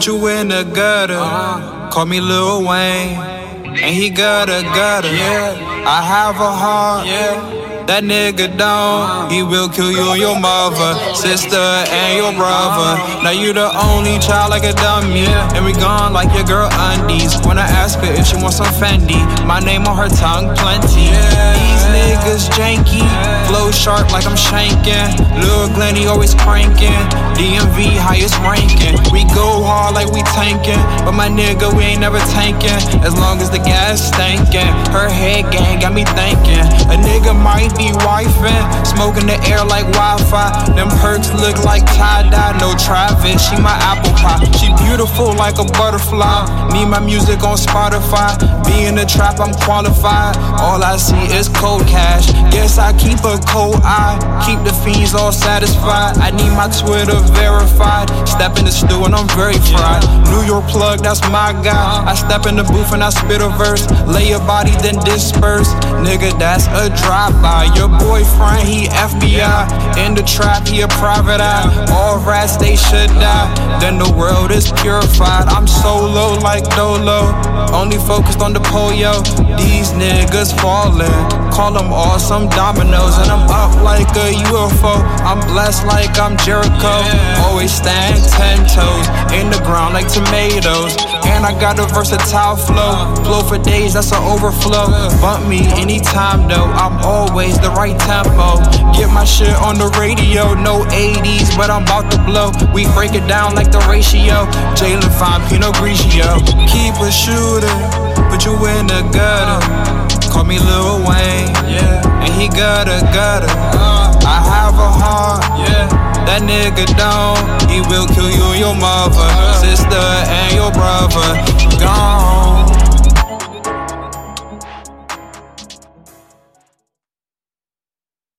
put you in the gutter. Uh-huh. Call me Lil Wayne, and he gutter gutter. Yeah, I have a heart. Yeah. That nigga don't, he will kill you your mother, sister, and your brother. Now you the only child like a dummy, and we gone like your girl undies. When I ask her if she wants some Fendi, my name on her tongue plenty. These niggas janky, flow sharp like I'm shanking. Lil Glenny always cranking, DMV highest ranking. We go hard like we tanking, but my nigga we ain't never tanking. As long as the gas stankin', her head gang got me thinking. A nigga might be wifing, smoking the air like Wi-Fi. Them perks look like tie-dye, no Travis. She my apple pie. She beautiful like a butterfly. Need my music on Spotify. Be in the trap, I'm qualified. All I see is cold cash. Guess I keep a cold eye. Keep the fiends all satisfied. I need my Twitter verified. Step in the stew and I'm very fried. New York plug, that's my guy. I step in the booth and I spit a verse. Lay your body, then disperse. Nigga, that's a drive-by. Your boyfriend, he FBI. In the trap, he a private eye. All rats, they should die. Then the world is purified. I'm solo like Dolo. Only focused on the polio. These niggas falling. Call them all some dominoes. And I'm up like a UFO. I'm blessed like I'm Jericho. Always stand ten toes. In the ground like tomatoes. And I got a versatile flow. Flow for days, that's an overflow. Bump me anytime though. I'm always the right tempo. Get my shit on the radio. No 80s, but I'm about to blow. We break it down like the ratio. Jalen Fine, Pinot Grigio. Keep a shooter, put you in the gutter. Call me Lil Wayne, yeah. And he gutter gutter. I have a heart, yeah. That nigga don't, he will kill you your mother, uh. sister, and your brother.